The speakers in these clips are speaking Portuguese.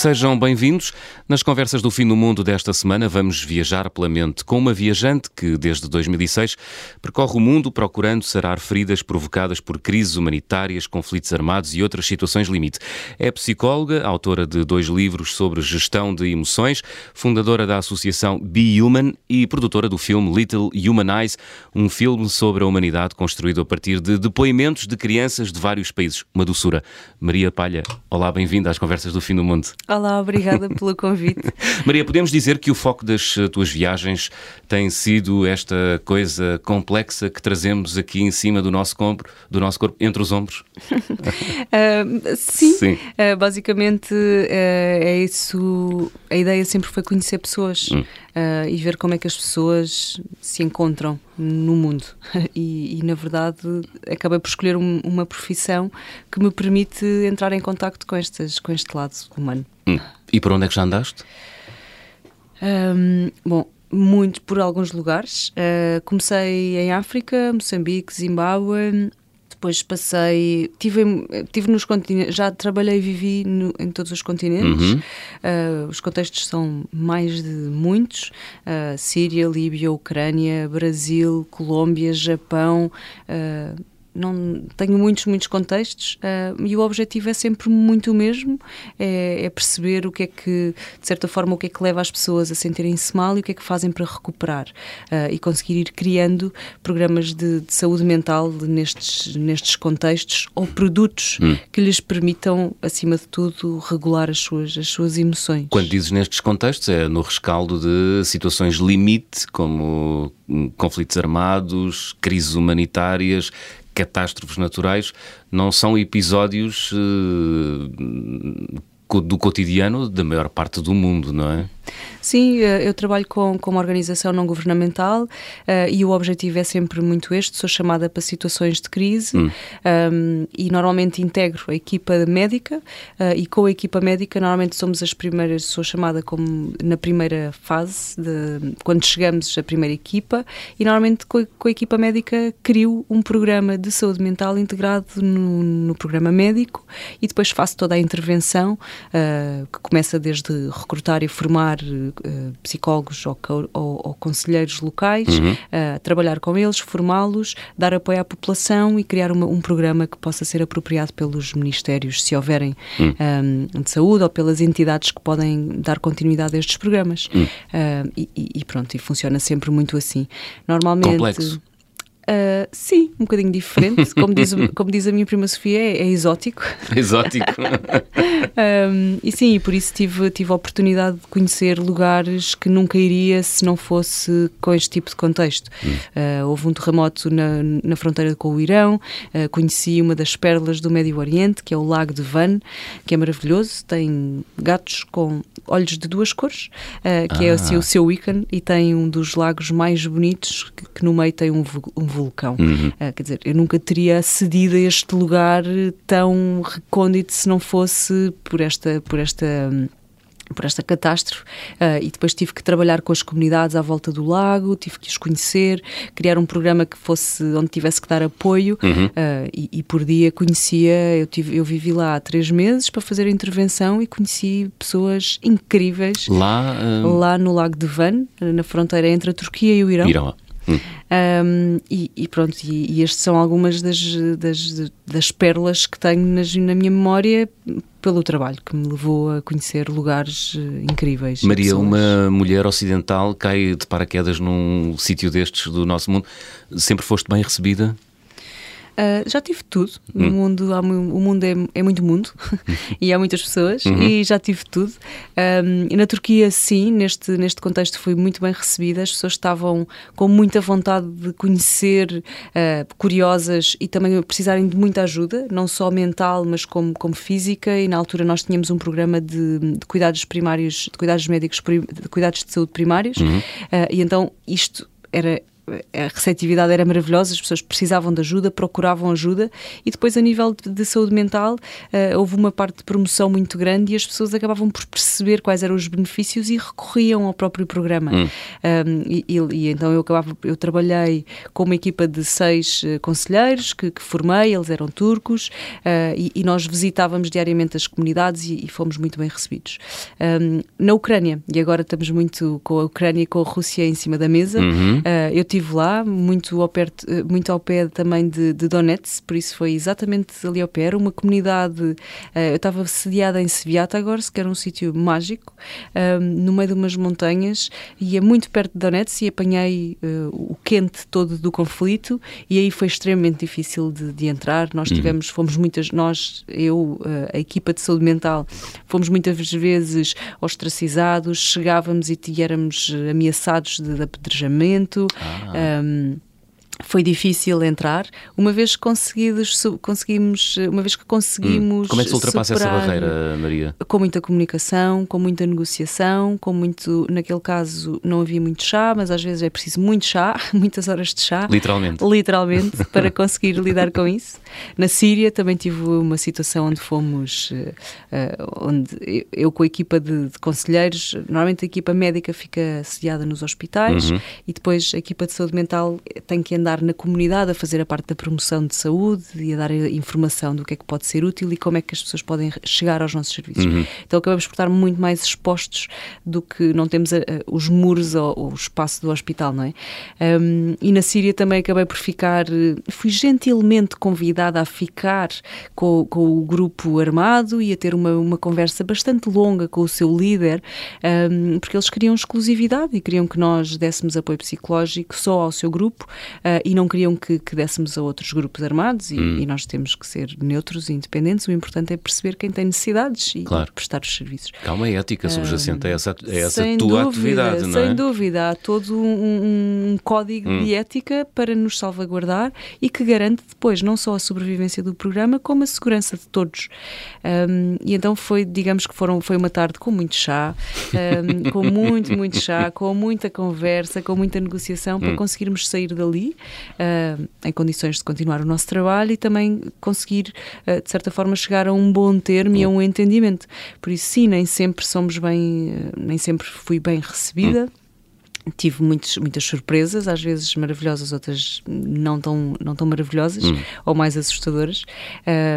Sejam bem-vindos. Nas conversas do fim do mundo desta semana, vamos viajar pela mente com uma viajante que, desde 2006, percorre o mundo procurando sarar feridas provocadas por crises humanitárias, conflitos armados e outras situações limite. É psicóloga, autora de dois livros sobre gestão de emoções, fundadora da associação Be Human e produtora do filme Little Humanize, um filme sobre a humanidade construído a partir de depoimentos de crianças de vários países. Uma doçura. Maria Palha, olá, bem-vinda às conversas do fim do mundo. Olá, obrigada pelo convite. Maria, podemos dizer que o foco das eh, tuas viagens tem sido esta coisa complexa que trazemos aqui em cima do nosso corpo, do nosso corpo entre os ombros? uh, sim, sim. Uh, basicamente uh, é isso. A ideia sempre foi conhecer pessoas hum. e ver como é que as pessoas se encontram no mundo. E, e na verdade, acabei por escolher um, uma profissão que me permite entrar em contacto com, estas, com este lado humano. Hum. E por onde é que já andaste? Um, bom, muito por alguns lugares. Uh, comecei em África, Moçambique, Zimbábue. Depois passei, tive, tive nos continentes, já trabalhei e vivi no, em todos os continentes. Uhum. Uh, os contextos são mais de muitos: uh, Síria, Líbia, Ucrânia, Brasil, Colômbia, Japão. Uh, não tenho muitos, muitos contextos uh, e o objetivo é sempre muito o mesmo, é, é, perceber o que é que, de certa forma, o que é que leva as pessoas a sentirem-se mal e o que é que fazem para recuperar uh, e conseguir ir criando programas de, de saúde mental nestes, nestes contextos ou produtos hum. que lhes permitam, acima de tudo, regular as suas, as suas emoções. Quando dizes nestes contextos, é no rescaldo de situações limite, como conflitos armados, crises humanitárias, catástrofes naturais não são episódios uh, do cotidiano da maior parte do mundo, não é? Sim, eh, eu trabalho com, com uma organização não governamental uh, e o objetivo é sempre muito este. Sou chamada para situações de crise hum. um, ehm, e normalmente integro a equipa médica uh, e com a equipa médica normalmente somos as primeiras, sou chamada como na primeira fase, de, quando chegamos à primeira equipa e normalmente com, com a equipa médica crio um programa de saúde mental integrado no, no programa médico e depois faço toda a intervenção uh, que começa desde recrutar e formar uh, psicólogos ou, ou, ou, conselheiros locais, uhum. uh, trabalhar com eles, formá-los, dar apoio à população e criar uma, um programa que possa ser apropriado pelos ministérios, se houverem uhum. um, de saúde ou pelas entidades que podem dar continuidade a estes programas. Uhum. Uh, e, e, pronto, e funciona sempre muito assim. Normalmente. Complexo. Uh, sim, um bocadinho diferente. Como diz, como diz a minha prima Sofia, é, é exótico. Exótico. um, e sim, por isso tive, tive a oportunidade de conhecer lugares que nunca iria se não fosse com este tipo de contexto. Hum. Uh, houve um terremoto na, na fronteira com o Irão, uh, conheci uma das pérolas do Médio Oriente, que é o Lago de Van, que é maravilhoso, tem gatos com olhos de duas cores, que é assim o seu ícone, e tem um dos lagos mais bonitos, que, que no meio tem um, um vulcão. Uhum. Uh, quer dizer, eu nunca teria acedido a este lugar tão recôndito se não fosse por esta, por esta por esta catástrofe uh, e depois tive que trabalhar com as comunidades à volta do lago, tive que os conhecer, criar um programa que fosse onde tivesse que dar apoio uhum. uh, e, e, por dia conhecia, eu, tive, eu vivi lá há três meses para fazer a intervenção e conheci pessoas incríveis lá, uh... lá no Lago de Van, na fronteira entre a Turquia e o Irão. Irão. Hum. Um, e, e, pronto, e, e estas são algumas das, das, das pérolas que tenho nas, na minha memória pelo trabalho que me levou a conhecer lugares eh, incríveis. Maria, uma mulher ocidental cai de paraquedas num sítio destes do nosso mundo. Sempre foste bem recebida? Uh, já tive tudo. No hum. mundo, há, o mundo é, é muito mundo e há muitas pessoas uhum. e já tive tudo. Um, e na Turquia, sim, neste, neste contexto fui muito bem recebida. As pessoas estavam com muita vontade de conhecer, uh, curiosas e também precisarem de muita ajuda, não só mental, mas como, como física. E na altura nós tínhamos um programa de, de cuidados primários, de cuidados médicos, de cuidados de saúde primários. Uhum. Uh, e então isto era a receptividade era maravilhosa, as pessoas precisavam de ajuda, procuravam ajuda e depois a nível de, de saúde mental uh, houve uma parte de promoção muito grande e as pessoas acabavam por perceber quais eram os benefícios e recorriam ao próprio programa. Hum. Um, e, e, e, então eu acabava, eu trabalhei com uma equipa de seis uh, conselheiros que, que, formei, eles eram turcos uh, e, e, nós visitávamos diariamente as comunidades e, fomos muito bem recebidos. Um, na Ucrânia, e agora estamos muito com a Ucrânia e com a Rússia em cima da mesa, uhum. eu tive estive lá, muito ao, perto, muito ao pé também de, de Donetsk, por isso foi exatamente ali ao pé. Era uma comunidade, uh, eu estava sediada em Sviatogorsk, que era um sítio mágico, uh, no meio de umas montanhas, e é muito perto de Donetsk e apanhei uh, o quente todo do conflito e aí foi extremamente difícil de, de entrar. Nós uhum. tivemos, fomos muitas, nós, eu, a equipa de saúde mental, fomos muitas vezes ostracizados, chegávamos e éramos ameaçados de, de apedrejamento. Ah. Um, foi difícil entrar. Uma vez conseguidos, conseguimos, uma vez que conseguimos. Hum. Como é que se ultrapassa essa barreira, Maria? Com muita comunicação, com muita negociação, com muito. Naquele caso não havia muito chá, mas às vezes é preciso muito chá, muitas horas de chá. Literalmente. Literalmente, para conseguir lidar com isso. Na Síria também tive uma situação onde fomos. Uh, onde eu, com a equipa de, de, conselheiros, normalmente a equipa médica fica sediada nos hospitais uhum. e depois a equipa de saúde mental tem que andar andar na comunidade a fazer a parte da promoção de saúde e a dar informação do que é que pode ser útil e como é que as pessoas podem chegar aos nossos serviços. Uhum. Então acabamos por estar muito mais expostos do que não temos a, a, os muros ou, ou, o espaço do hospital, não é? Um, e na Síria também acabei por ficar, fui gentilmente convidada a ficar com, com o grupo armado e a ter uma, uma conversa bastante longa com o seu líder, um, porque eles queriam exclusividade e queriam que nós dessemos apoio psicológico só ao seu grupo uh, e não queriam que, que dessemos a outros grupos armados e, hum. e, nós temos que ser neutros e independentes. O importante é perceber quem tem necessidades e, claro. prestar os serviços. Há uma ética subjacente a essa, a essa tua dúvida, atividade, não é? Sem dúvida, há todo um, um código hum. de ética para nos salvaguardar e que garante depois não só a sobrevivência do programa, como a segurança de todos. Um, e então foi, digamos que foram, foi uma tarde com muito chá, um, com muito, muito chá, com muita conversa, com muita negociação para hum. conseguirmos sair dali uh, em condições de continuar o nosso trabalho e também conseguir, uh, de certa forma, chegar a um bom termo e a um entendimento. Por isso, sim, nem sempre somos bem, uh, nem sempre fui bem recebida. Tive muitos, muitas surpresas, às vezes maravilhosas, outras não tão, não tão maravilhosas hum. ou mais assustadoras,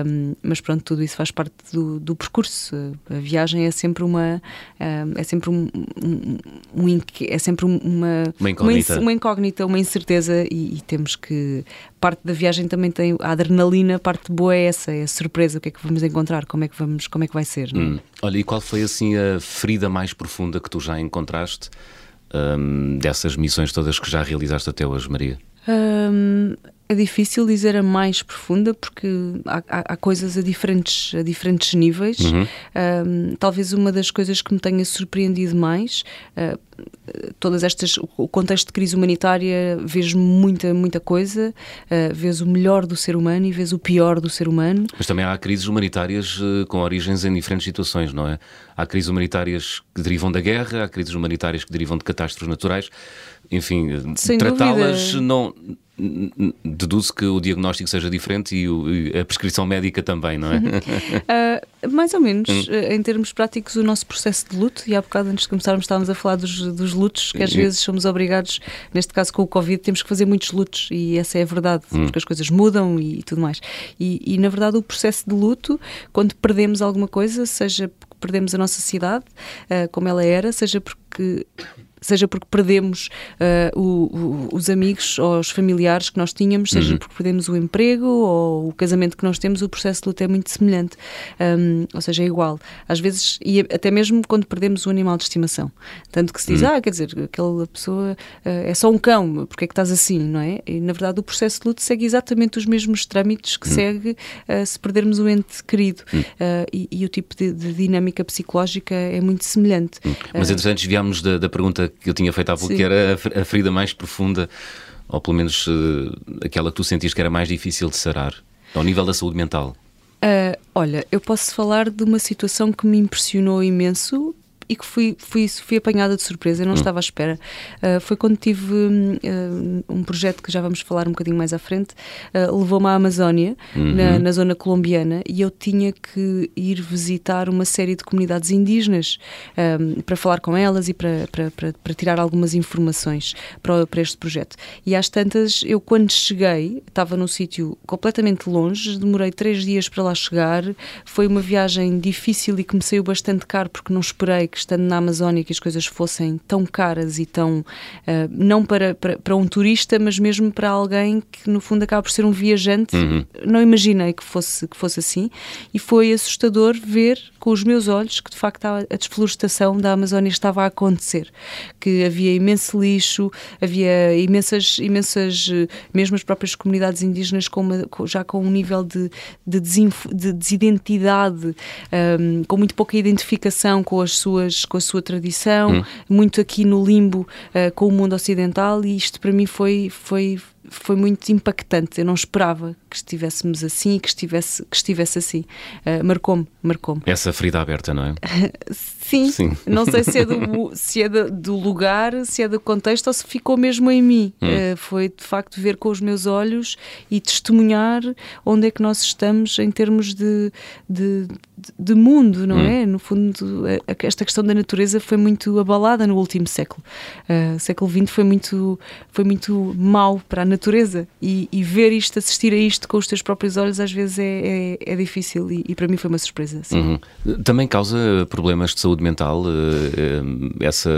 um, mas pronto, tudo isso faz parte do, do percurso. A viagem é sempre uma um, é sempre um, um, é sempre uma uma incógnita, uma, uma, incógnita, uma incerteza e, e, temos que parte da viagem também tem a adrenalina, a parte boa é essa, é a surpresa, o que é que vamos encontrar, como é que vamos, como é que vai ser. É? Hum. Olha, e qual foi assim a ferida mais profunda que tu já encontraste? Um, dessas missões todas que já realizaste até hoje, Maria? Um, é difícil dizer a mais profunda porque há, há, há coisas a diferentes, a diferentes níveis. Uhum. Um, talvez uma das coisas que me tenha surpreendido mais, uh, todas estas, o contexto de crise humanitária, vês muita, muita coisa, uh, vês o melhor do ser humano e vês o pior do ser humano. Mas também há crises humanitárias uh, com origens em diferentes situações, não é? Há crises humanitárias que derivam da guerra, há crises humanitárias que derivam de catástrofes naturais enfim, tratá-las não deduzo que o diagnóstico seja diferente e, o, e, a prescrição médica também, não é? Uh, mais ou menos. Ah, em termos práticos, o nosso processo de luto, e há bocado antes de começarmos estávamos a falar dos, dos lutos, que às vezes somos obrigados, neste caso com o Covid, temos que fazer muitos lutos, e essa é a verdade, hum. porque as coisas mudam e, e tudo mais. E, e, na verdade, o processo de luto, quando perdemos alguma coisa, seja porque perdemos a nossa cidade, uh, como ela era, seja porque seja porque perdemos uh, o, o, os amigos ou os familiares que nós tínhamos, seja uhum. porque perdemos o emprego ou o casamento que nós temos, o processo de luto é muito semelhante, um, ou seja, é igual. Às vezes, e até mesmo quando perdemos o animal de estimação. Tanto que se diz, uhum. ah, quer dizer, aquela pessoa uh, é só um cão, porque é que estás assim, não é? E na verdade o processo de luto segue exatamente os mesmos trâmites que uhum. segue uh, se perdermos o ente querido. Uhum. E, e, o tipo de, de, dinâmica psicológica é muito semelhante. Uhum. Mas entretanto desviámos da, da pergunta que eu tinha feito há pouco, que era a ferida mais profunda, ou pelo menos uh, aquela que tu sentias que era mais difícil de sarar, ao nível da saúde mental. Uh, olha, eu posso falar de uma situação que me impressionou imenso e que fui, fui, fui apanhada de surpresa, eu não hum. estava à espera. Uh, foi quando tive uh, um projeto que já vamos falar um bocadinho mais à frente, uh, levou-me à Amazónia, uhum. na, na, zona colombiana, e eu tinha que ir visitar uma série de comunidades indígenas para falar com elas e para, para, para, para tirar algumas informações para, para este projeto. E às tantas, eu quando cheguei, estava num sítio completamente longe, demorei três dias para lá chegar, foi uma viagem difícil e que me saiu bastante caro porque não esperei que estando na Amazónia que as coisas fossem tão caras e tão, uh, não para, para, para, um turista, mas mesmo para alguém que no fundo acaba por ser um viajante, uhum. não imaginei que fosse, que fosse assim e foi assustador ver com os meus olhos que de facto a, a desflorestação da Amazónia estava a acontecer, que havia imenso lixo, havia imensas, imensas mesmo as próprias comunidades indígenas com uma, já com um nível de, de, de desidentidade, um, com muito pouca identificação com, as suas, com a sua tradição, hum. muito aqui no limbo uh, com o mundo ocidental, e isto para mim foi, foi, foi muito impactante. Eu não esperava que estivéssemos assim, que estivesse, que estivesse assim. Uh, marcou-me, marcou-me. Essa ferida aberta, não é? Sim, Sim. não sei se é, do, se é do, do, lugar, se é do contexto ou se ficou mesmo em mim. Hum. Uh, foi de facto ver com os meus olhos e testemunhar onde é que nós estamos em termos de, de, de mundo, não hum. é? No fundo, esta questão da natureza foi muito abalada no último século. Uh, o século XX foi muito, foi muito mau para a natureza e, e, ver isto, assistir a isto com os teus próprios olhos, às vezes é, é, é difícil e, e, para mim foi uma surpresa. Uhum. Também causa problemas de saúde mental, uh, essa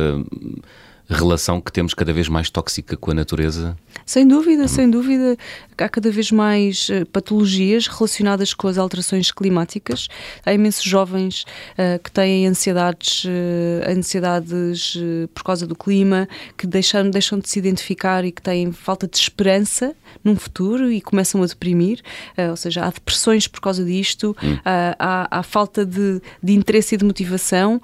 relação que temos cada vez mais tóxica com a natureza? Sem dúvida, uhum. sem dúvida. Há cada vez mais uh, patologias relacionadas com as alterações climáticas. Há imensos jovens uh, que têm ansiedades, uh, ansiedades por causa do clima, que deixam, deixam de se identificar e que têm falta de esperança num futuro e começam a deprimir. ou seja, há depressões por causa disto, uhum. há, há, falta de, de, interesse e de motivação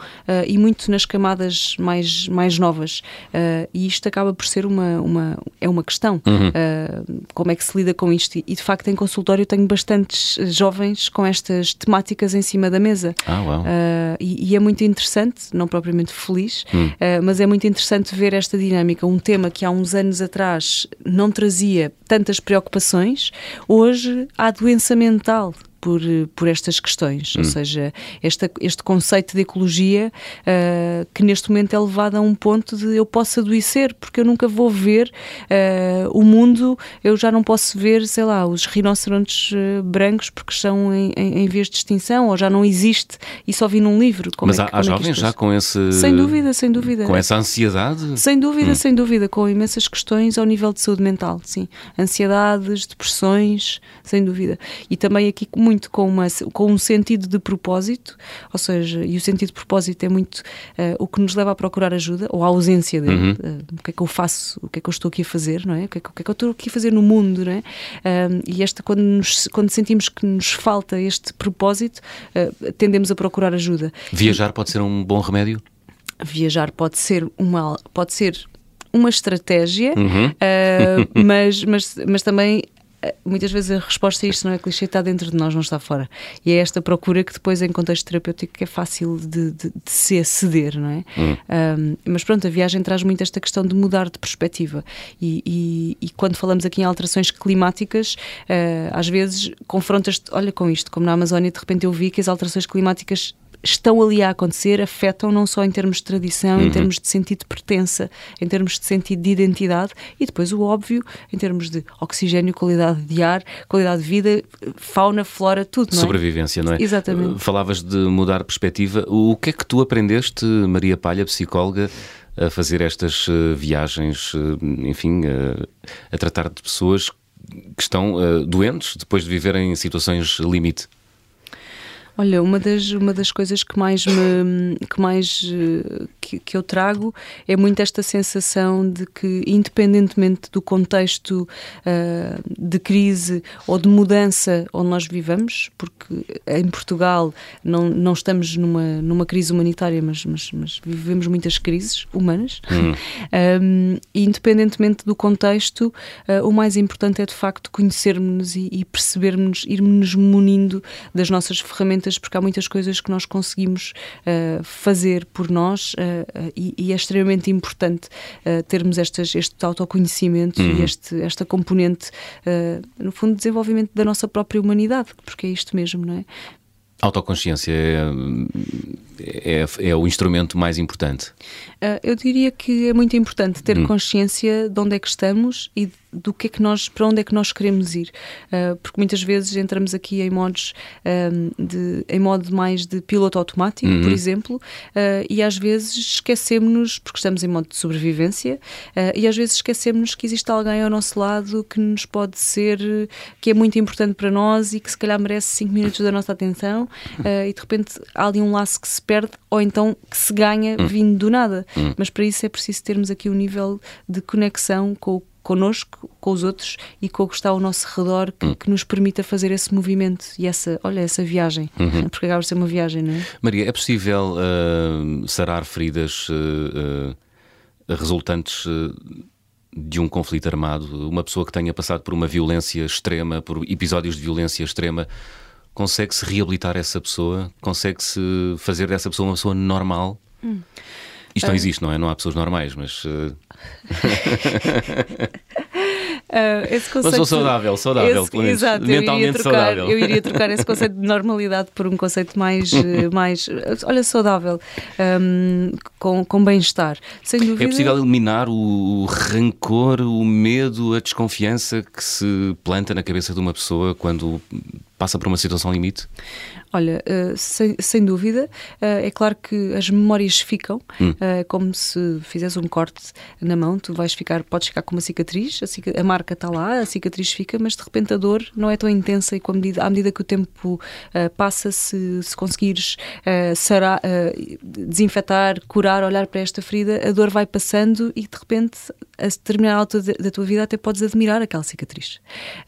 e muito nas camadas mais, mais novas. Uh, e isto acaba por ser uma, uma, é uma questão. Uhum. Uh, como é que se lida com isto? E de facto, em consultório, tenho bastantes jovens com estas temáticas em cima da mesa. Ah, uh, e, e, é muito interessante, não propriamente feliz, uhum. mas é muito interessante ver esta dinâmica. Um tema que há uns anos atrás não trazia tantas preocupações, hoje há doença mental por, por estas questões. Hum. Ou seja, esta, este conceito de ecologia uh, que neste momento é levado a um ponto de eu posso adoecer porque eu nunca vou ver uh, o mundo, eu já não posso ver, sei lá, os rinocerontes uh, brancos porque estão em, em, em vias de extinção ou já não existe e só vi num livro. Como Mas é há, há é jovens já com esse. Sem dúvida, sem dúvida. Com essa ansiedade? Sem dúvida, hum. sem dúvida, com imensas questões ao nível de saúde mental, sim. Ansiedades, depressões, sem dúvida. E também aqui, muito muito com, uma, com um sentido de propósito, ou seja, e o sentido de propósito é muito uh, o que nos leva a procurar ajuda, ou a ausência dele. Uhum. Uh, o que é que eu faço, o que é que eu estou aqui a fazer, não é? O que é que, que, é que eu estou aqui a fazer no mundo, não é? Uh, e esta, quando, nos, quando sentimos que nos falta este propósito, tendemos a procurar ajuda. Viajar pode ser um bom remédio? Viajar pode ser uma, pode ser uma estratégia, uhum. uh, mas, mas, mas também muitas vezes a resposta a isto não é clichê, está dentro de nós, não está fora. E é esta procura que depois, em contexto terapêutico, é fácil de, de, de se aceder, não é? Hum. Um, mas pronto, a viagem traz muito esta questão de mudar de perspectiva. E, e, e quando falamos aqui em alterações climáticas, uh, às vezes confrontas-te, olha com isto, como na Amazónia, de repente eu vi que as alterações climáticas estão ali a acontecer afetam não só em termos de tradição, uhum. em termos de sentido de pertença, em termos de sentido de identidade e depois o óbvio, em termos de oxigênio, qualidade de ar, qualidade de vida, fauna, flora, tudo, não é? Sobrevivência, não é? Exatamente. Falavas de mudar perspectiva. O que é que tu aprendeste, Maria Palha, psicóloga, a fazer estas uh, viagens, uh, enfim, uh, a tratar de pessoas que estão doentes depois de viverem em situações limite? Olha, uma das, uma das coisas que mais me que mais eh, que, que, eu trago é muito esta sensação de que, independentemente do contexto uh, de crise ou de mudança onde nós vivamos, porque em Portugal não, não estamos numa, numa crise humanitária, mas, mas, mas vivemos muitas crises humanas, uhum. um, independentemente do contexto, uh, o mais importante é de facto conhecermos e, e percebermos, irmos munindo das nossas ferramentas ferramentas, porque há muitas coisas que nós conseguimos uh, fazer por nós uh, e, e, é extremamente importante termos estas, este autoconhecimento uhum. e este, esta componente, no fundo, de desenvolvimento da nossa própria humanidade, porque é isto mesmo, não é? Autoconsciência é, é, é, o instrumento mais importante? eu diria que é muito importante ter hum. consciência de onde é que estamos e do que é que nós, para onde é que nós queremos ir. Uh, porque muitas vezes entramos aqui em modos um, de, em modo mais de piloto automático, uhum. por exemplo, uh, e às vezes esquecemos-nos, porque estamos em modo de sobrevivência, uh, e às vezes esquecemos que existe alguém ao nosso lado que nos pode ser, que é muito importante para nós e que se calhar merece 5 minutos da nossa atenção, e de repente há ali um laço que se perde ou então que se ganha uhum. vindo do nada. Uhum. Mas para isso é preciso termos aqui um nível de conexão com o connosco, com os outros e com o que está ao nosso redor que, hum. que, nos permita fazer esse movimento e essa, olha, essa viagem, uhum. porque acaba de ser uma viagem, não é? Maria, é possível uh, sarar feridas uh, uh, resultantes de um conflito armado? Uma pessoa que tenha passado por uma violência extrema, por episódios de violência extrema, consegue-se reabilitar essa pessoa? Consegue-se fazer dessa pessoa uma pessoa normal? Hum. Isto não existe, não é? Não há pessoas normais, mas. Uh... Uh, esse conceito, Mas sou saudável, saudável, esse, exato, mentalmente trocar, saudável. Eu iria trocar esse conceito de normalidade por um conceito mais, eh, mais olha, saudável, um, com, com bem-estar. Sem dúvida. É possível eliminar o rancor, o medo, a desconfiança que se planta na cabeça de uma pessoa quando passa por uma situação limite? Olha, uh, sem, sem, dúvida, uh, é claro que as memórias ficam, hum. uh, como se fizesse um corte na mão, tu vais ficar, podes ficar com uma cicatriz, a, a, marca está lá, a cicatriz fica, mas de repente a dor não é tão intensa e com medida, à medida que o tempo passa, se, se conseguires sarar, desinfetar, curar, olhar para esta ferida, a dor vai passando e de repente, a determinada altura da tua vida, até podes admirar aquela cicatriz.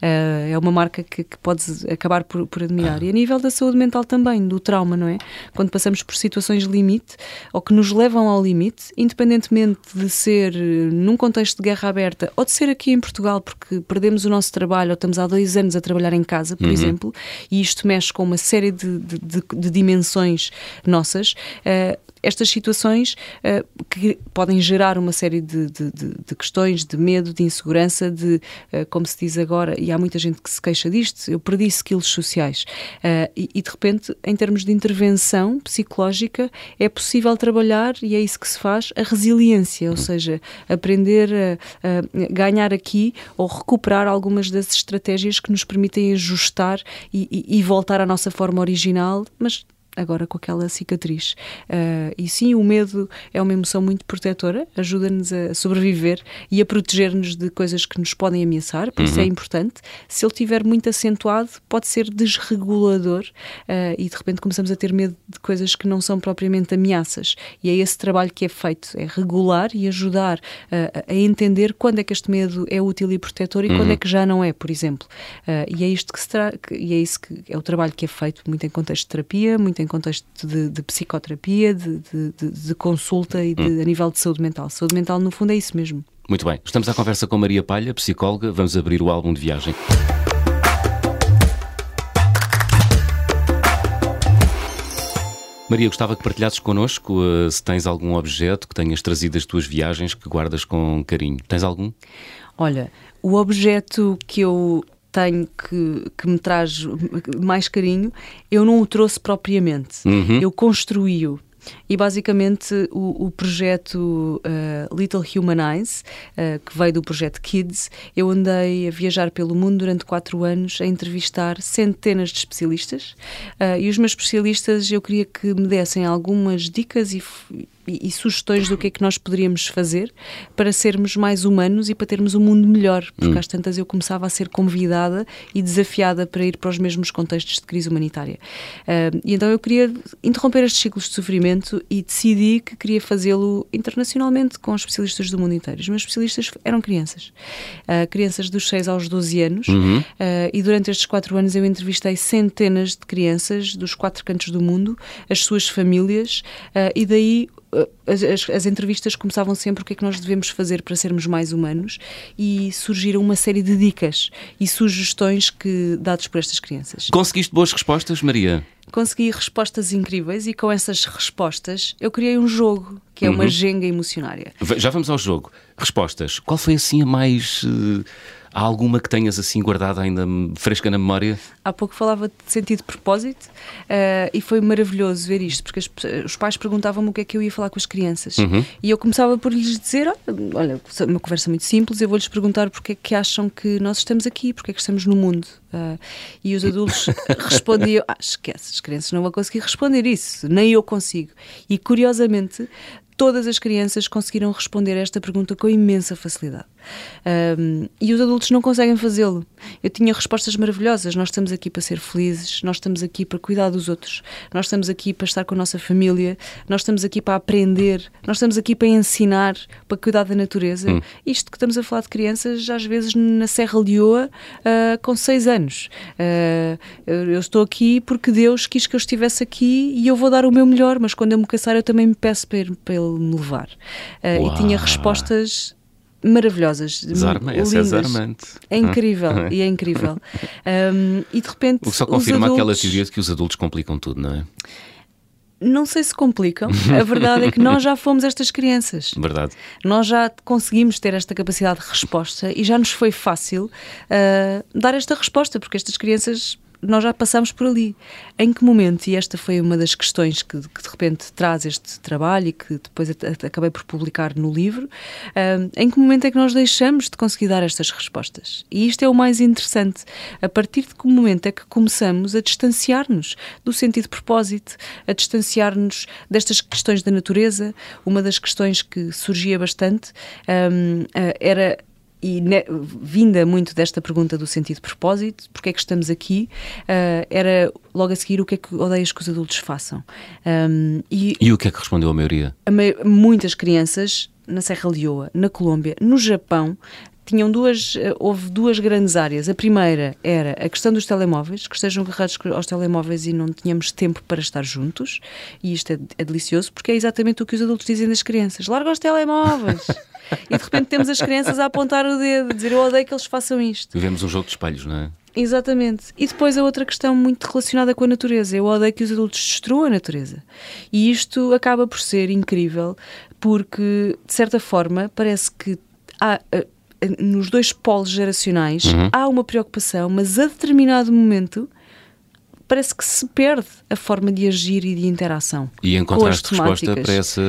é uma marca que, que podes acabar por, por admirar. Ah. E a nível da saúde mental, também, do trauma, não é? Quando passamos por situações limite ou que nos levam ao limite, independentemente de ser eh, num contexto de guerra aberta ou de ser aqui em Portugal porque perdemos o nosso trabalho ou estamos há dois anos a trabalhar em casa, por uhum. exemplo, e isto mexe com uma série de, de, de, de dimensões nossas. Uh, estas situações uh, que podem gerar uma série de, de, de, questões, de medo, de insegurança, de, uh, como se diz agora, e há muita gente que se queixa disto, eu perdi skills sociais. Uh, e, e, de repente, em termos de intervenção psicológica, é possível trabalhar, e é isso que se faz, a resiliência, ou seja, aprender a, a ganhar aqui ou recuperar algumas das estratégias que nos permitem ajustar e, e, e voltar à nossa forma original, mas agora com aquela cicatriz. Uh, e sim, o medo é uma emoção muito protetora, ajuda-nos a sobreviver e a proteger-nos de coisas que nos podem ameaçar, por uhum. isso é uhum. importante. Se ele estiver muito acentuado, pode ser desregulador uh, e de repente começamos a ter medo de coisas que não são propriamente ameaças. E é esse trabalho que é feito, é regular e ajudar uh, a entender quando é que este medo é útil e protetor e uhum. quando é que já não é, por exemplo. e é isto que se tra e é isso que é o trabalho que é feito muito em contexto de terapia, muito em contexto de, de psicoterapia, de, de, de, consulta e hum. a nível de saúde mental. Saúde mental, no fundo, é isso mesmo. Muito bem. Estamos à conversa com Maria Palha, psicóloga. Vamos abrir o álbum de viagem. Maria, gostava que partilhasses connosco uh, se tens algum objeto que tenhas trazido das tuas viagens que guardas com carinho. Tens algum? Olha, o objeto que eu tenho que, que me traz mais carinho, eu não o trouxe propriamente. Uhum. Eu construí-o. E basicamente o, o projeto uh, Little Human Eyes, uh, que veio do projeto Kids, eu andei a viajar pelo mundo durante quatro anos a entrevistar centenas de especialistas uh, e os meus especialistas eu queria que me dessem algumas dicas e, e, e, sugestões do que é que nós poderíamos fazer para sermos mais humanos e para termos um mundo melhor, porque hum. às tantas eu começava a ser convidada e desafiada para ir para os mesmos contextos de crise humanitária. Uh, e então eu queria interromper estes ciclos de sofrimento e decidi que queria fazê-lo internacionalmente com especialistas do mundo inteiro. Os meus especialistas eram crianças, uh, crianças dos 6 aos 12 anos, uhum. uh, e durante estes quatro anos eu entrevistei centenas de crianças dos quatro cantos do mundo, as suas famílias, e daí as, as, as, entrevistas começavam sempre o que é que nós devemos fazer para sermos mais humanos e surgiram uma série de dicas e sugestões que dados por estas crianças. Conseguiste boas respostas, Maria? Consegui respostas incríveis e com essas respostas eu criei um jogo que é uma uhum. genga emocionária. Já vamos ao jogo. Respostas. Qual foi assim a mais uh Há alguma que tenhas assim guardada ainda fresca na memória? Há pouco falava de sentido de propósito uh, e foi maravilhoso ver isto, porque as, os pais perguntavam-me o que é que eu ia falar com as crianças. Uhum. E eu começava por lhes dizer: olha, uma conversa muito simples, eu vou-lhes perguntar porque é que acham que nós estamos aqui, porque é que estamos no mundo. Uh, e os adultos respondiam: ah, esquece, as crianças não vão conseguir responder isso, nem eu consigo. E curiosamente, todas as crianças conseguiram responder a esta pergunta com imensa facilidade. Um, e os adultos não conseguem fazê-lo. Eu tinha respostas maravilhosas. Nós estamos aqui para ser felizes, nós estamos aqui para cuidar dos outros, nós estamos aqui para estar com a nossa família, nós estamos aqui para aprender, nós estamos aqui para ensinar, para cuidar da natureza. Hum. Isto que estamos a falar de crianças, às vezes na Serra Leoa, uh, com seis anos. Uh, eu estou aqui porque Deus quis que eu estivesse aqui e eu vou dar o meu melhor, mas quando eu me cansar, eu também me peço para, para Ele me levar. Uh, e tinha respostas maravilhosas. Desarma, essa é desarmante. É incrível, e é incrível. Um, e de repente. O que só confirma adultos... aquela teoria de que os adultos complicam tudo, não é? Não sei se complicam. A verdade é que nós já fomos estas crianças. Verdade. Nós já conseguimos ter esta capacidade de resposta e já nos foi fácil uh, dar esta resposta, porque estas crianças nós já passamos por ali. Em que momento, e esta foi uma das questões que, que de repente traz este trabalho e que depois acabei por publicar no livro, uh, em que momento é que nós deixamos de conseguir dar estas respostas? E isto é o mais interessante. A partir de que momento é que começamos a distanciar-nos do sentido de propósito, a distanciar-nos destas questões da natureza? Uma das questões que surgia bastante um, uh, era e ne, vinda muito desta pergunta do sentido de propósito, porque é que estamos aqui, uh, era logo a seguir o que é que odeias que os adultos façam. Um, e, e o que é que respondeu a maioria? A muitas crianças na Serra Leoa, na Colômbia, no Japão, tinham duas, eh, houve duas grandes áreas. A primeira era a questão dos telemóveis, que estejam agarrados aos telemóveis e não tínhamos tempo para estar juntos, e isto é, é delicioso porque é exatamente o que os adultos dizem das crianças: larga os telemóveis. e de repente temos as crianças a apontar o dedo, a dizer eu odeio que eles façam isto. Vivemos um jogo de espelhos, não é? Exatamente. E depois a outra questão muito relacionada com a natureza. Eu odeio que os adultos destruam a natureza. E isto acaba por ser incrível porque, de certa forma, parece que há, eh, nos dois polos geracionais uhum. há uma preocupação, mas a determinado momento parece que se perde a forma de agir e de interação. E encontraste resposta para essa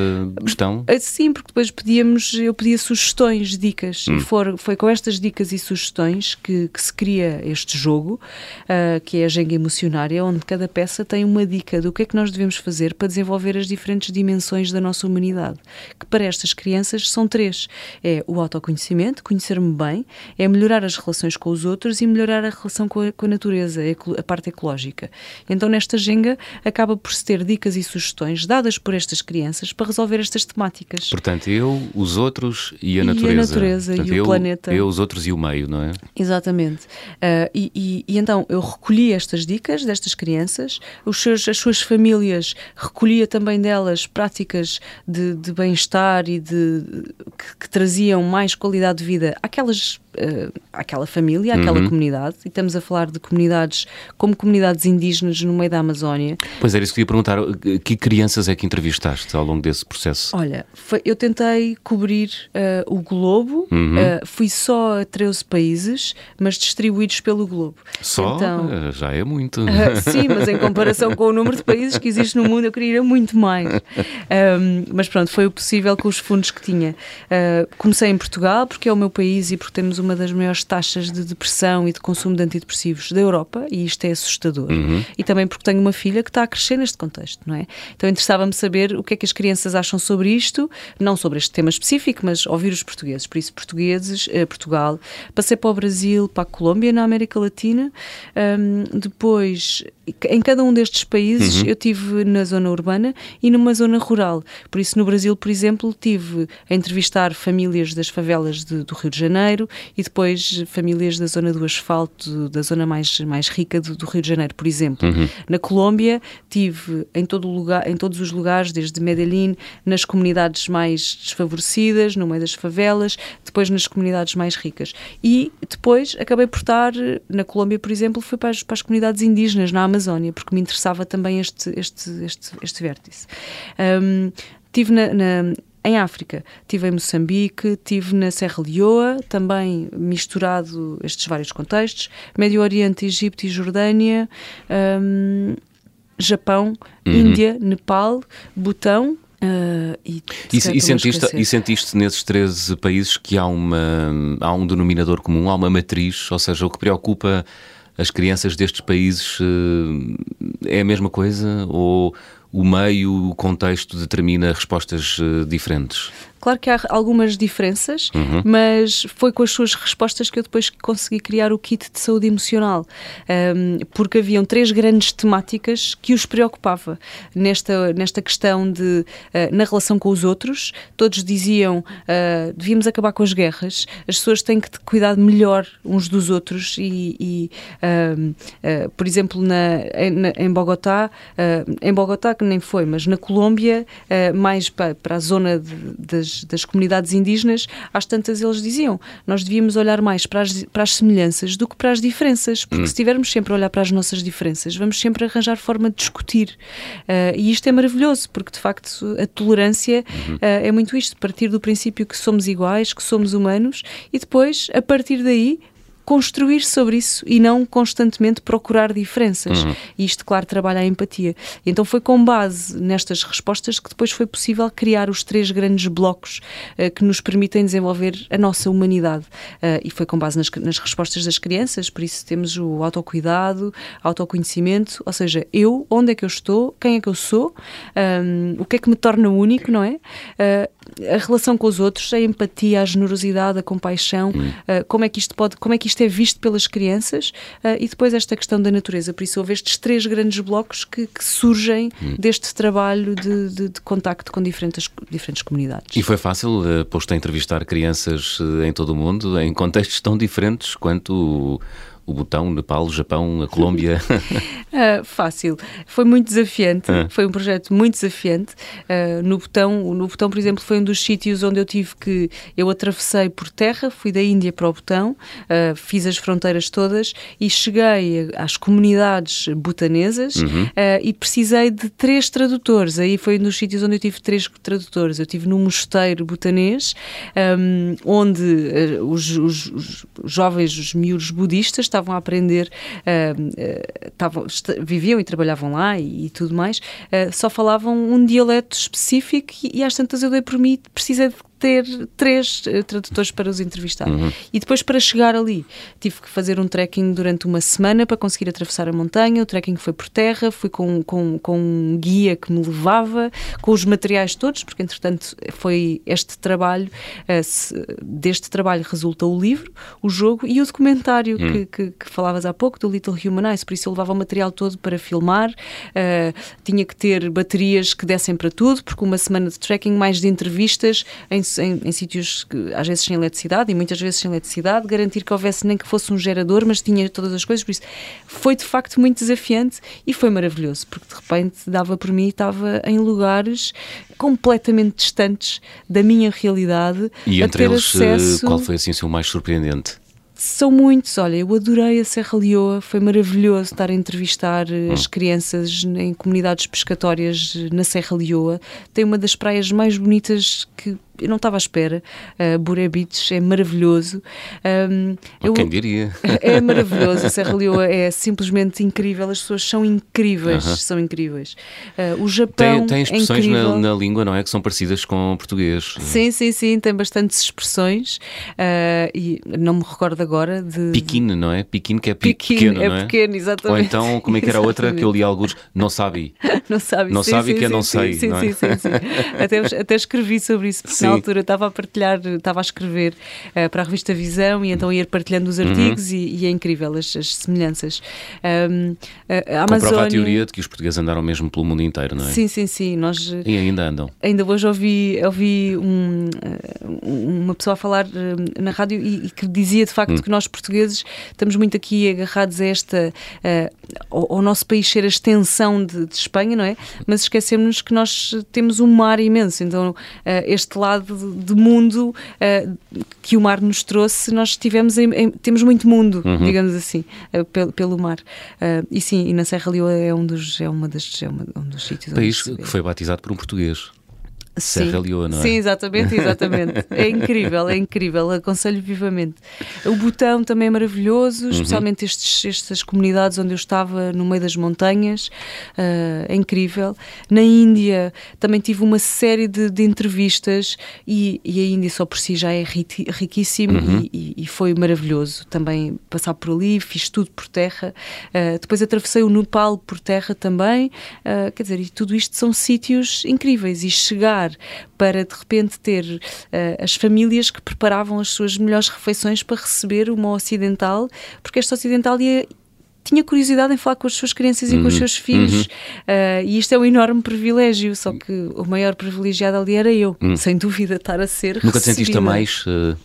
questão? Ah, sim, porque depois pedíamos, eu pedia sugestões, dicas, hum. e for, foi com estas dicas e sugestões que, que se cria este jogo, uh, que é a Jenga Emocionária, onde cada peça tem uma dica do que é que nós devemos fazer para desenvolver as diferentes dimensões da nossa humanidade, que para estas crianças são três. É o autoconhecimento, conhecer-me bem, é melhorar as relações com os outros e melhorar a relação com a, com a natureza, a parte ecológica. Então, nesta Jenga, acaba por se ter dicas e sugestões dadas por estas crianças para resolver estas temáticas. Portanto, eu, os outros e a natureza. E a natureza Portanto, e eu, o planeta. Eu, os outros e o meio, não é? Exatamente. Uh, e, e, e, então, eu recolhi estas dicas destas crianças, os seus, as suas famílias, recolhia também delas práticas de, de bem-estar e de, que, que traziam mais qualidade de vida àquelas uh, àquela família, àquela uhum. comunidade, e estamos a falar de comunidades como comunidades indígenas no meio da Amazónia. Pois era isso que eu ia perguntar, que crianças é que entrevistaste ao longo desse processo? Olha, foi, eu tentei cobrir uh, o globo, uhum. uh, fui só a 13 países, mas distribuídos pelo globo. Só? Então, já é muito. sim, mas em comparação com o número de países que existe no mundo, eu queria ir muito mais. Um, mas pronto, foi o possível com os fundos que tinha. comecei em Portugal, porque é o meu país e porque temos uma uma das maiores taxas de depressão e de consumo de antidepressivos da Europa, e isto é assustador. Uhum. E também porque tenho uma filha que está a crescer neste contexto, não é? Então interessava-me saber o que é que as crianças acham sobre isto, não sobre este tema específico, mas ouvir os portugueses. Por isso, portugueses, eh, Portugal, passei para o Brasil, para a Colômbia, na América Latina, um, depois em cada um destes países uhum. eu tive na zona urbana e numa zona rural. Por isso, no Brasil, por exemplo, tive a entrevistar entrevistar famílias das favelas de, do Rio de Janeiro e depois famílias da zona do asfalto, da zona mais, mais rica do, do Rio de Janeiro, por exemplo. Uhum. Na Colômbia tive em, todo lugar, em todos os lugares, desde Medellín, nas comunidades mais desfavorecidas, no meio das favelas, depois nas comunidades mais ricas. E depois acabei por estar, na Colômbia, por exemplo, fui para as, para as comunidades indígenas, na Amazónia, porque me interessava também este, este, este, este vértice. Um, tive na, na em África, tive em Moçambique, tive na Serra Leoa, também misturado estes vários contextos, Médio Oriente, Egito e Jordânia, um, Japão, uhum. Índia, Nepal, Butão, Uh, e, e, e, sentiste, e sentiste nesses 13 países que há, uma, há um denominador comum, há uma matriz, ou seja, o que preocupa as crianças destes países uh, é a mesma coisa? Ou o meio, o contexto determina respostas uh, diferentes? Claro que há algumas diferenças, uhum. mas foi com as suas respostas que eu depois consegui criar o kit de saúde emocional, um, porque haviam três grandes temáticas que os preocupava nesta, nesta questão de, uh, na relação com os outros, todos diziam uh, devíamos acabar com as guerras, as pessoas têm que cuidar melhor uns dos outros e, e uh, por exemplo, na, em, em Bogotá, em Bogotá que nem foi, mas na Colômbia, mais para, para a zona de, das das, comunidades indígenas, às tantas eles diziam nós devíamos olhar mais para as, para as semelhanças do que para as diferenças, porque hum. se estivermos sempre a olhar para as nossas diferenças, vamos sempre arranjar forma de discutir. Uh, e isto é maravilhoso, porque de facto a tolerância uhum. uh, é muito isto, partir do princípio que somos iguais, que somos humanos, e depois, a partir daí, construir sobre isso e não constantemente procurar diferenças. Uhum. E isto, claro, trabalha a empatia. Então foi com base nestas respostas que depois foi possível criar os três grandes blocos uh, que nos permitem desenvolver a nossa humanidade. Uh, e foi com base nas, nas, respostas das crianças, por isso temos o autocuidado, autoconhecimento, ou seja, eu, onde é que eu estou, quem é que eu sou, um, o que é que me torna único, não é? Uh, a relação com os outros, a empatia, a generosidade, a compaixão, hum. como é que isto pode, como é que isto é visto pelas crianças uh, e depois esta questão da natureza. Por isso houve estes três grandes blocos que, que surgem hum. deste trabalho de, de, de, contacto com diferentes, diferentes comunidades. E foi fácil, uh, posto a entrevistar crianças em todo o mundo, em contextos tão diferentes quanto o Butão, o Nepal, o Japão, a Colômbia? uh, fácil. Foi muito desafiante. Uh. Foi um projeto muito desafiante. Uh, no Butão, no Butão, por exemplo, foi um dos sítios onde eu tive que. Eu atravessei por terra, fui da Índia para o Butão, fiz as fronteiras todas e cheguei às comunidades butanesas uhum. e precisei de três tradutores. Aí foi um dos sítios onde eu tive três tradutores. Eu tive num mosteiro butanês, um, onde os, os, os jovens, os miúdos budistas, estavam a aprender, uh, estavam, viviam e trabalhavam lá e, e tudo mais, uh, só falavam um dialeto específico e, e às tantas eu dei por mim, precisei de ter três uh, tradutores para os entrevistar. Uhum. E depois, para chegar ali, tive que fazer um trekking durante uma semana para conseguir atravessar a montanha. O trekking foi por terra, fui com, com, com um guia que me levava, com os materiais todos, porque entretanto foi este trabalho, uh, se, deste trabalho resulta o livro, o jogo e o documentário uhum. que, que, que, falavas há pouco, do Little Human Eyes. Por isso eu levava o material todo para filmar, uh, tinha que ter baterias que dessem para tudo, porque uma semana de trekking, mais de entrevistas em em, em sítios que às vezes sem eletricidade e muitas vezes sem eletricidade, garantir que houvesse nem que fosse um gerador, mas tinha todas as coisas. Por isso foi de facto muito desafiante e foi maravilhoso, porque de repente dava por mim e estava em lugares completamente distantes da minha realidade. E entre eles, eh, acesso... qual foi assim o seu mais surpreendente? São muitos, olha, eu adorei a Serra Leoa, foi maravilhoso estar a entrevistar eh, hum. as crianças em comunidades pescatórias na Serra Leoa. Tem uma das praias mais bonitas que eu não estava à espera. Uh, Buré Beach é maravilhoso. Um, eu, quem diria? É maravilhoso. A Serra Leoa é simplesmente incrível. As pessoas são incríveis. Uh -huh. São incríveis. Uh, o Japão. Tem, tem é expressões é na, na, língua, não é? Que são parecidas com português. Sim, sim, sim. Tem bastantes expressões. Uh, e não me recordo agora de. Piquine, não é? Piquine que é pequeno, é não é? pequeno, exatamente. Ou então, como é que era a outra que eu li alguns? Não sabe. não sabe. Não sim, sabe sim, que eu não sim, sei. Sim, não é? sim, sim, sim. Até, até escrevi sobre isso, porque na altura estava a partilhar, estava a escrever uh, para a revista Visão e então ir partilhando os artigos uhum. e, e, é incrível as, as semelhanças. Um, a Amazônia... Comprova a teoria de que os portugueses andaram mesmo pelo mundo inteiro, não é? Sim, sim, sim. Nós, e ainda andam. Ainda hoje ouvi, ouvi um, uma pessoa a falar na rádio e, e que dizia de facto hum. que nós portugueses estamos muito aqui agarrados a esta, uh, ao, ao, nosso país ser a extensão de, de Espanha, não é? Mas esquecemos que nós temos um mar imenso, então uh, este lado de mundo uh, que o mar nos trouxe, nós tivemos em, em, temos muito mundo, uhum. digamos assim, pelo, pelo mar. e sim, e na Serra Leoa é um dos, é uma das, é uma, um dos sítios. País que foi batizado por um português. Serra Leoa, não é? Sim, exatamente, exatamente. É incrível, é incrível, aconselho vivamente. O Botão também é maravilhoso, uhum. especialmente uhum. estes, estas comunidades onde eu estava no meio das montanhas, uh, é incrível. Na Índia também tive uma série de, de entrevistas e, e, a Índia só por si já é riquíssimo uhum. e, e, foi maravilhoso também passar por ali, fiz tudo por terra. Uh, depois atravessei o Nepal por terra também, uh, quer dizer, e tudo isto são sítios incríveis e chegar para de repente ter uh, as famílias que preparavam as suas melhores refeições para receber uma ocidental, porque esta ocidental ia tinha curiosidade em falar com as suas crianças e com os uhum, seus filhos. Uhum. Uh, e isto é um enorme privilégio, só que o maior privilegiado ali era eu, uhum. sem dúvida, estar a ser. Nunca te sentiste a mais. Uh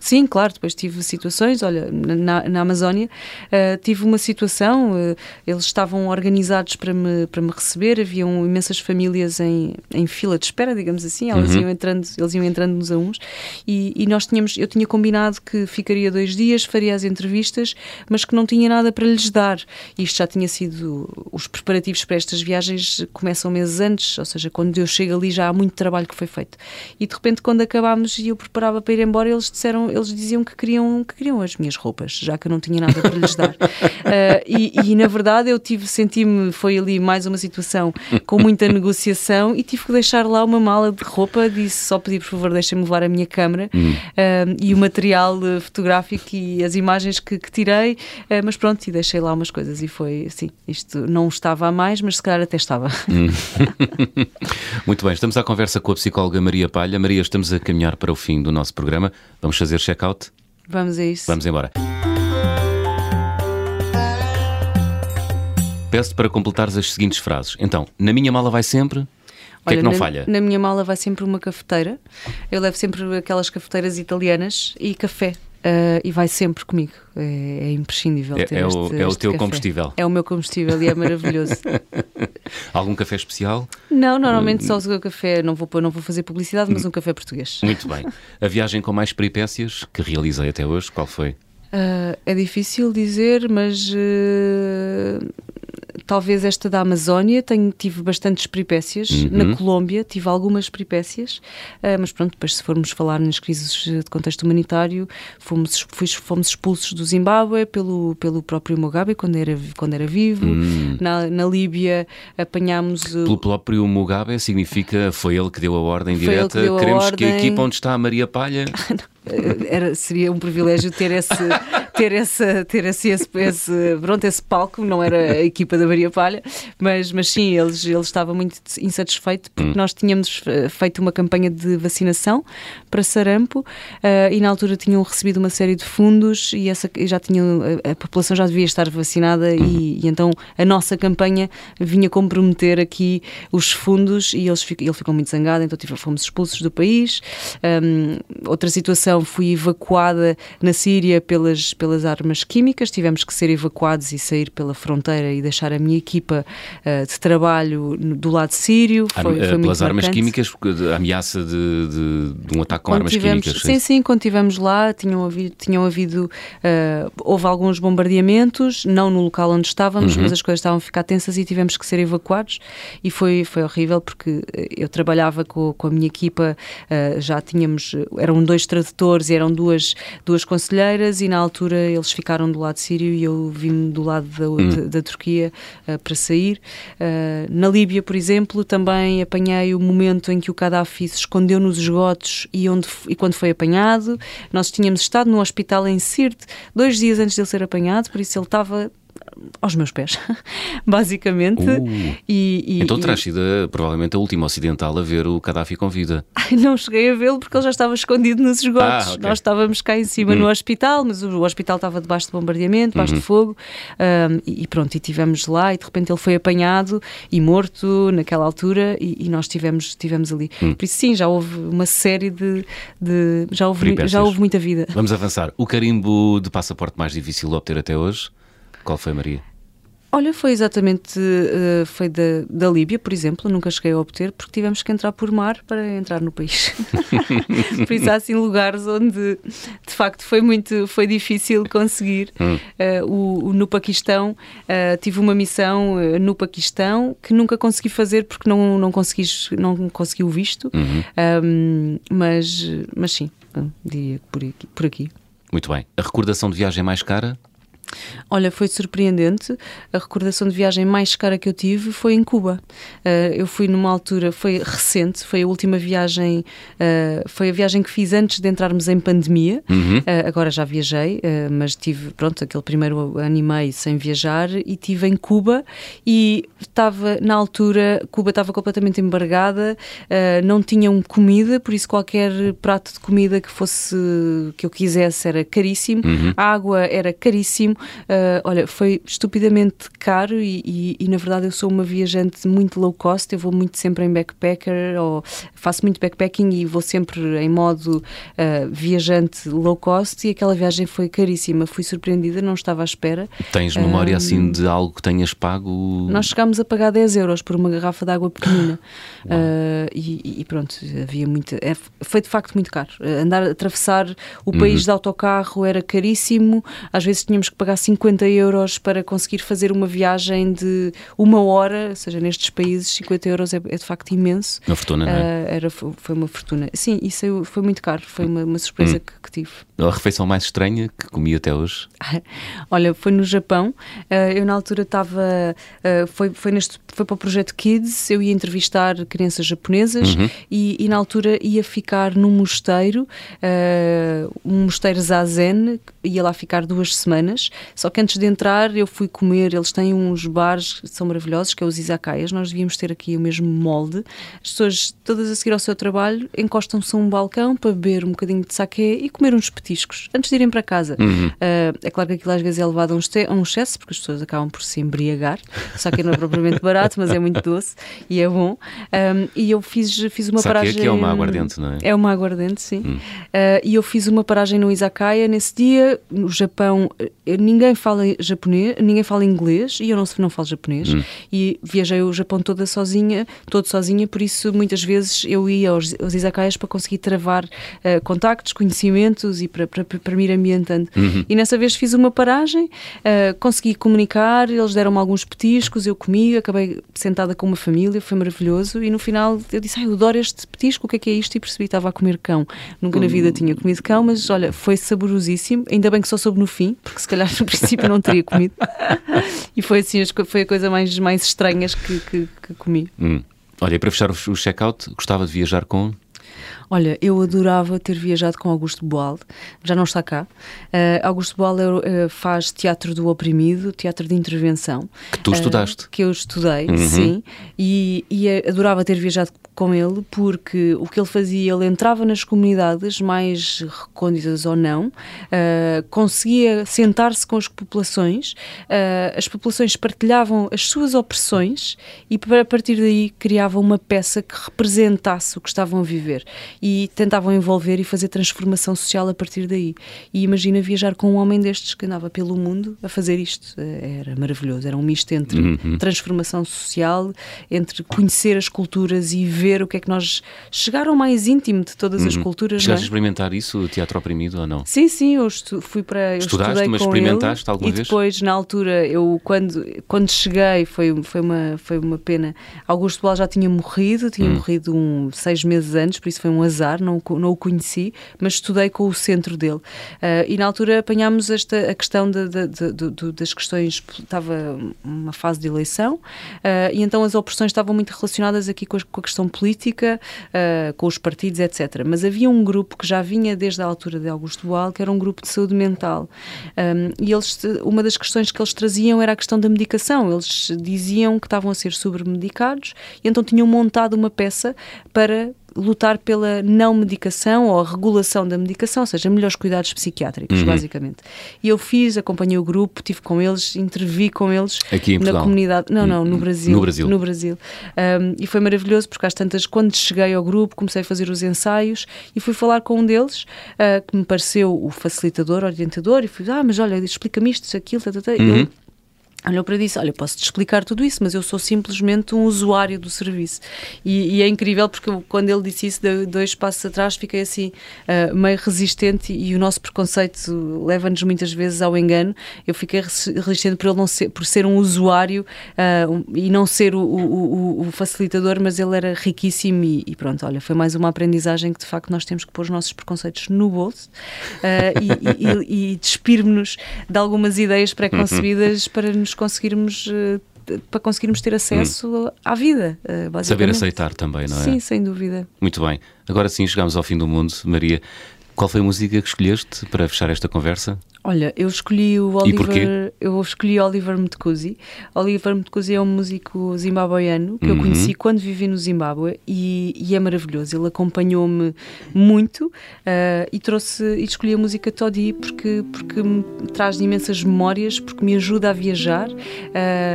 Sim, claro, depois tive situações, olha, na, na Amazónia uh, tive uma situação, uh, eles estavam organizados para me, para me receber, haviam imensas famílias em, em fila de espera, digamos assim, elas uhum. iam entrando, eles iam entrando nos a uns, e, e, nós tínhamos, eu tinha combinado que ficaria dois dias, faria as entrevistas, mas que não tinha nada para lhes dar. Isto já tinha sido, os preparativos para estas viagens começam meses antes, ou seja, quando eu chego ali já há muito trabalho que foi feito. E de repente, quando acabámos e eu preparava para ir embora, eles disseram eles diziam que queriam, que queriam as minhas roupas, já que eu não tinha nada para lhes dar. Uh, e, e, na verdade eu tive, senti-me, foi ali mais uma situação com muita negociação e tive que deixar lá uma mala de roupa, disse só pedi por favor deixem-me levar a minha câmera uh, e o material fotográfico e as imagens que, que tirei, uh, mas pronto, e deixei lá umas coisas e foi assim, isto não estava a mais, mas se calhar até estava. Hum. Muito bem, estamos à conversa com a psicóloga Maria Palha. Maria, estamos a caminhar para o fim do nosso programa. Vamos fazer check-out? Vamos a isso. Vamos embora. Peço-te para completares as seguintes frases. Então, na minha mala vai sempre. O que é que não na, falha? Na minha mala vai sempre uma cafeteira. Eu levo sempre aquelas cafeteiras italianas e café. Uh, e vai sempre comigo. É, é imprescindível é, ter é este, o, é o teu café. combustível. É o meu combustível e é maravilhoso. Algum café especial? Não, normalmente só o café. Não vou, não vou fazer publicidade, mas um café português. Muito bem. A viagem com mais peripécias que realizei até hoje, qual foi? Uh, é difícil dizer, mas uh, talvez esta da Amazónia, tenho, tive bastantes peripécias. Uhum. Na Colômbia tive algumas peripécias, uh, mas pronto, depois se formos falar nas crises de contexto humanitário, fomos, fomos expulsos do Zimbábue pelo, pelo próprio Mugabe quando era, quando era vivo. Uhum. Na, na Líbia apanhámos... Pelo próprio Mugabe significa foi ele que deu a ordem foi direta, queremos a ordem... que a equipa onde está a Maria Palha... era, seria um privilégio ter esse ter, essa, ter esse, esse, esse, pronto, esse palco, não era a equipa da Maria Palha, mas, mas sim, eles, eles estavam muito insatisfeitos porque hum. nós tínhamos eh, feito uma campanha de vacinação para sarampo uh, e na altura tinham recebido uma série de fundos e essa, já tinham, a, a população já devia estar vacinada hum. e, e, então a nossa campanha vinha comprometer aqui os fundos e eles, ele ficou muito zangado, então tive, fomos expulsos do país. Um, outra situação, fui evacuada na Síria pelas, pelas pelas armas químicas, tivemos que ser evacuados e sair pela fronteira e deixar a minha equipa uh, de trabalho do lado sírio. Foi, foi uh, pelas armas químicas, a ameaça de, de, de um ataque com quando armas tivemos, químicas. Sim, sim, quando estivemos lá, tinham havido, tinham havido uh, houve alguns bombardeamentos, não no local onde estávamos, uhum. mas as coisas estavam a ficar tensas e tivemos que ser evacuados e foi, foi horrível porque eu trabalhava com, com a minha equipa, já tínhamos, eram dois tradutores e eram duas, duas conselheiras e na altura eles ficaram do lado sírio e eu vim do lado da, hum. da, da Turquia uh, para sair. Uh, na Líbia, por exemplo, também apanhei o momento em que o Gaddafi se escondeu nos esgotos e, onde, e quando foi apanhado. Nós tínhamos estado no hospital em Sirte dois dias antes de ele ser apanhado, por isso ele estava aos meus pés, basicamente. Uh, e, e, então terás sido eh, provavelmente a última ocidental a ver o Gaddafi com vida. Não cheguei a vê-lo porque ele já estava escondido nos esgotos. Ah, ok. Nós estávamos cá em cima no hospital, mas o, hospital estava debaixo de bombardeamento, debaixo de fogo. ahm, e, pronto, e tivemos lá e de repente ele foi apanhado e morto naquela altura e, e nós tivemos, tivemos ali. Por isso sim, já houve uma série de. de- já, houve, Peripécias. já houve muita vida. Vamos avançar. O carimbo de passaporte mais difícil de obter até hoje? Qual foi, Maria? Olha, foi exatamente eh, foi da, da Líbia, por exemplo, nunca cheguei a obter porque tivemos que entrar por mar para entrar no país. por isso há assim lugares onde de facto foi muito foi difícil conseguir. Eh, o, o- no Paquistão eh, tive uma missão no Paquistão que nunca consegui fazer porque não não consegui não consegui o visto. Ahm, mas mas sim, diria que por aqui. Por aqui. Muito bem. A recordação de viagem mais cara? Olha, foi surpreendente. A recordação de viagem mais cara que eu tive foi em Cuba. Uh, eu fui numa altura, foi recente, foi a última viagem, uh, foi a viagem que fiz antes de entrarmos em pandemia. Uh, agora já viajei, mas tive, pronto, aquele primeiro ano e meio sem viajar e tive em Cuba e estava, na altura, Cuba estava completamente embargada, não tinham comida, por isso qualquer prato de comida que fosse, que eu quisesse era caríssimo, a água era caríssimo. Uh, olha, foi estupidamente caro e, e- e, na verdade eu sou uma viajante muito low cost, eu vou muito sempre em backpacker ou faço muito backpacking e vou sempre em modo uh, viajante low cost e aquela viagem foi caríssima, fui surpreendida, não estava à espera. Tens memória assim de algo que tenhas pago? Nós chegámos a pagar 10 euros por uma garrafa de água pequenina. Uh, e, e pronto, havia muito. é- foi de facto muito caro. Andar atravessar o país de autocarro era caríssimo. Às vezes tínhamos que pagar 50 euros para conseguir fazer uma viagem de uma hora, ou seja, nestes países, 50 euros é, é de facto imenso. Uma fortuna, não é? Uh, era, foi uma fortuna. Sim, isso foi muito caro. Foi uma, uma surpresa que, que tive. A refeição mais estranha que comi até hoje? Olha, foi no Japão. Eh, eu na altura estava. eh, foi, foi, neste, foi para o projeto Kids. Eu ia entrevistar crianças japonesas e, e na altura ia ficar num mosteiro, um mosteiro Zazen. Ia lá ficar duas semanas. Só que antes de entrar, eu fui comer. Eles têm uns bares que são maravilhosos, que é os izakayas. Nós devíamos ter aqui o mesmo molde. As pessoas, todas a seguir ao seu trabalho, encostam-se a um balcão para beber um bocadinho de saquê e comer uns petiscos antes de irem para casa. Uh, é claro que aquilo às vezes é levado a um, a um excesso, porque as pessoas acabam por se embriagar. O saquê não é propriamente barato, mas é muito doce e é bom. Um, e eu fiz, fiz uma Saquê paragem. que é uma aguardente, não é? É uma aguardente, sim. Uh, e eu fiz uma paragem no Izakaya nesse dia. No Japão, ninguém fala japonês, ninguém fala inglês e eu não, não falo japonês. E viajei o Japão toda sozinha, todo sozinha, por isso muitas vezes eu ia aos, aos Izakayas para conseguir travar eh, contactos, conhecimentos e para, para, para me ir ambientando. E nessa vez fiz uma paragem, eh, consegui comunicar, eles deram-me alguns petiscos, eu comi, acabei sentada com uma família, foi maravilhoso. E no final eu disse: Ai, eu adoro este petisco, o que é que é isto? E percebi que estava a comer cão. Nunca na vida tinha comido cão, mas olha, foi saborosíssimo. Ainda bem que só soube no fim, porque se calhar no princípio não teria comido. e foi assim, foi a coisa mais, mais estranhas que, que, que comi. Hum. Olha, e para fechar o check-out, gostava de viajar com. Olha, eu adorava ter viajado com Augusto Boal, já não está cá. Eh, Augusto Boal eh, faz teatro do oprimido, teatro de intervenção. Que tu Eh, estudaste. que eu estudei, Uhum. sim. E, e adorava ter viajado com ele porque o que ele fazia, ele entrava nas comunidades mais recônditas ou não, eh, conseguia sentar-se com as populações, eh, as populações partilhavam as suas opressões e a partir daí criavam uma peça que representasse o que estavam a viver e tentavam envolver e fazer transformação social a partir daí. E imagina viajar com um homem destes que andava pelo mundo a fazer isto. Eh, Era maravilhoso, era um misto entre transformação social, entre conhecer as culturas e ver o que é que nós chegar ao mais íntimo de todas as culturas. não é? Chegaste a experimentar isso, o teatro oprimido ou não? Sim, sim, eu fui para. Eu Estudaste, mas experimentaste ele, alguma e vez? depois, na altura, eu quando, quando cheguei, foi, foi, uma, foi uma pena. Augusto Boal já tinha morrido, tinha morrido um, seis meses antes, por isso foi um azar, não, não o conheci, mas estudei com o centro dele. Uh, e na altura apanhámos esta, a questão de, de, de, das questões, estava uma fase de eleição, uh, e então as opressões estavam muito relacionadas aqui com a, com a questão política, uh, com os partidos, etc. Mas havia um grupo que já vinha desde a altura de Augusto Boal, que era um grupo de saúde mental. Um, e eles, uma das questões que eles traziam era a questão da medicação. Eles diziam que estavam a ser sobremedicados e então tinham montado uma peça para lutar pela não medicação ou a regulação da medicação, ou seja, melhores cuidados psiquiátricos, uhum. basicamente. E eu fiz, acompanhei o grupo, tive com eles, intervi com eles Aqui em na comunidade. Não, não, no hum, Brasil. No Brasil. No Brasil. Um, e foi maravilhoso porque às tantas, quando cheguei ao grupo, comecei a fazer os ensaios e fui falar com um deles, uh, que me pareceu o facilitador, orientador, e fui, ah, mas olha, explica-me isto, aquilo, tá, tá, tá. Uhum. Ele, olhou para disse, olha, posso-te explicar tudo isso, mas eu sou simplesmente um usuário do serviço. E, e é incrível porque eu, quando ele disse isso, dois passos atrás, fiquei assim, uh, meio resistente e, e, o nosso preconceito leva-nos muitas vezes ao engano. Eu fiquei resistente por ele não ser, por ser um usuário uh, um, e não ser o, o, o, facilitador, mas ele era riquíssimo e, e, pronto, olha, foi mais uma aprendizagem que de facto nós temos que pôr os nossos preconceitos no bolso uh, e, e, despir-nos de algumas ideias pré-concebidas uhum. para nos conseguirmos eh, para conseguirmos ter acesso hum. à vida. Eh, Saber aceitar também, não é? Sim, sem dúvida. Muito bem. Agora sim, chegamos ao fim do mundo. Maria, qual foi a música que escolheste para fechar esta conversa? Olha, eu escolhi o Oliver. Eu escolhi Oliver Mtkuzi. Oliver Mtkuzi é um músico zimbabueano que uhum. eu conheci quando vivi no Zimbábue e, e é maravilhoso. Ele acompanhou-me muito uh, e trouxe e escolhi a música Todi porque porque me traz imensas memórias, porque me ajuda a viajar uh,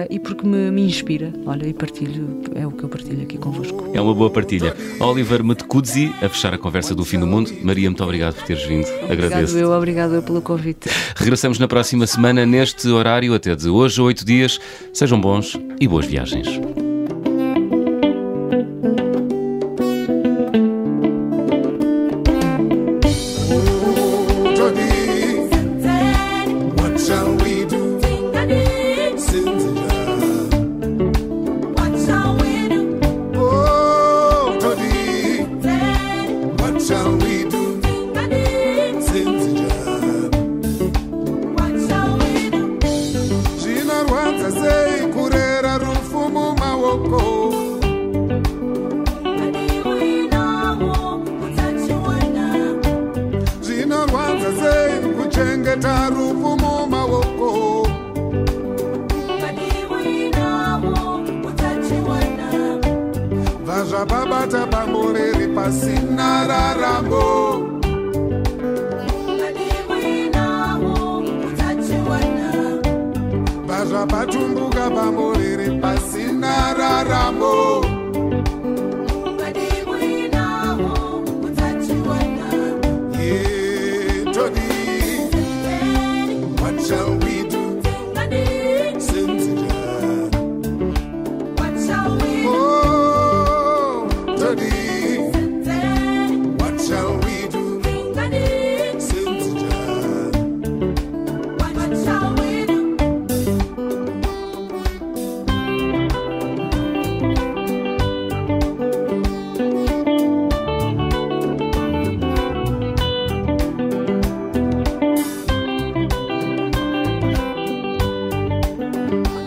e porque me, me, inspira. Olha, e partilho é o que eu partilho aqui convosco. É uma boa partilha. Oliver Mtkuzi a fechar a conversa do fim do mundo. Maria, muito obrigado por teres vindo. Agradeço. Obrigado eu, obrigado eu pelo convite. Regressamos na próxima semana, neste horário, até de hoje oito dias. Sejam bons e boas viagens. Bye.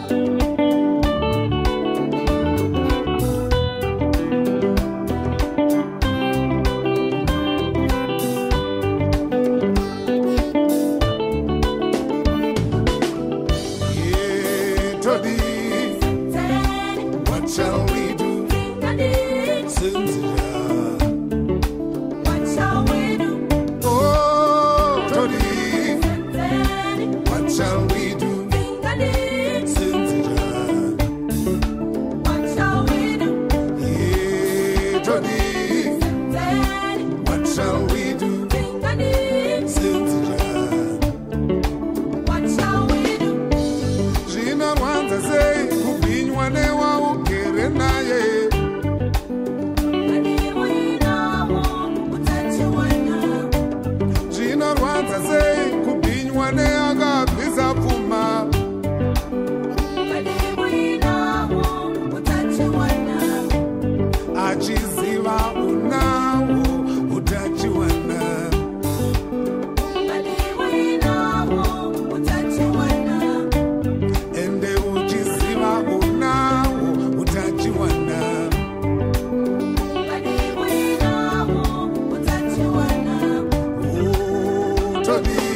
Anthony.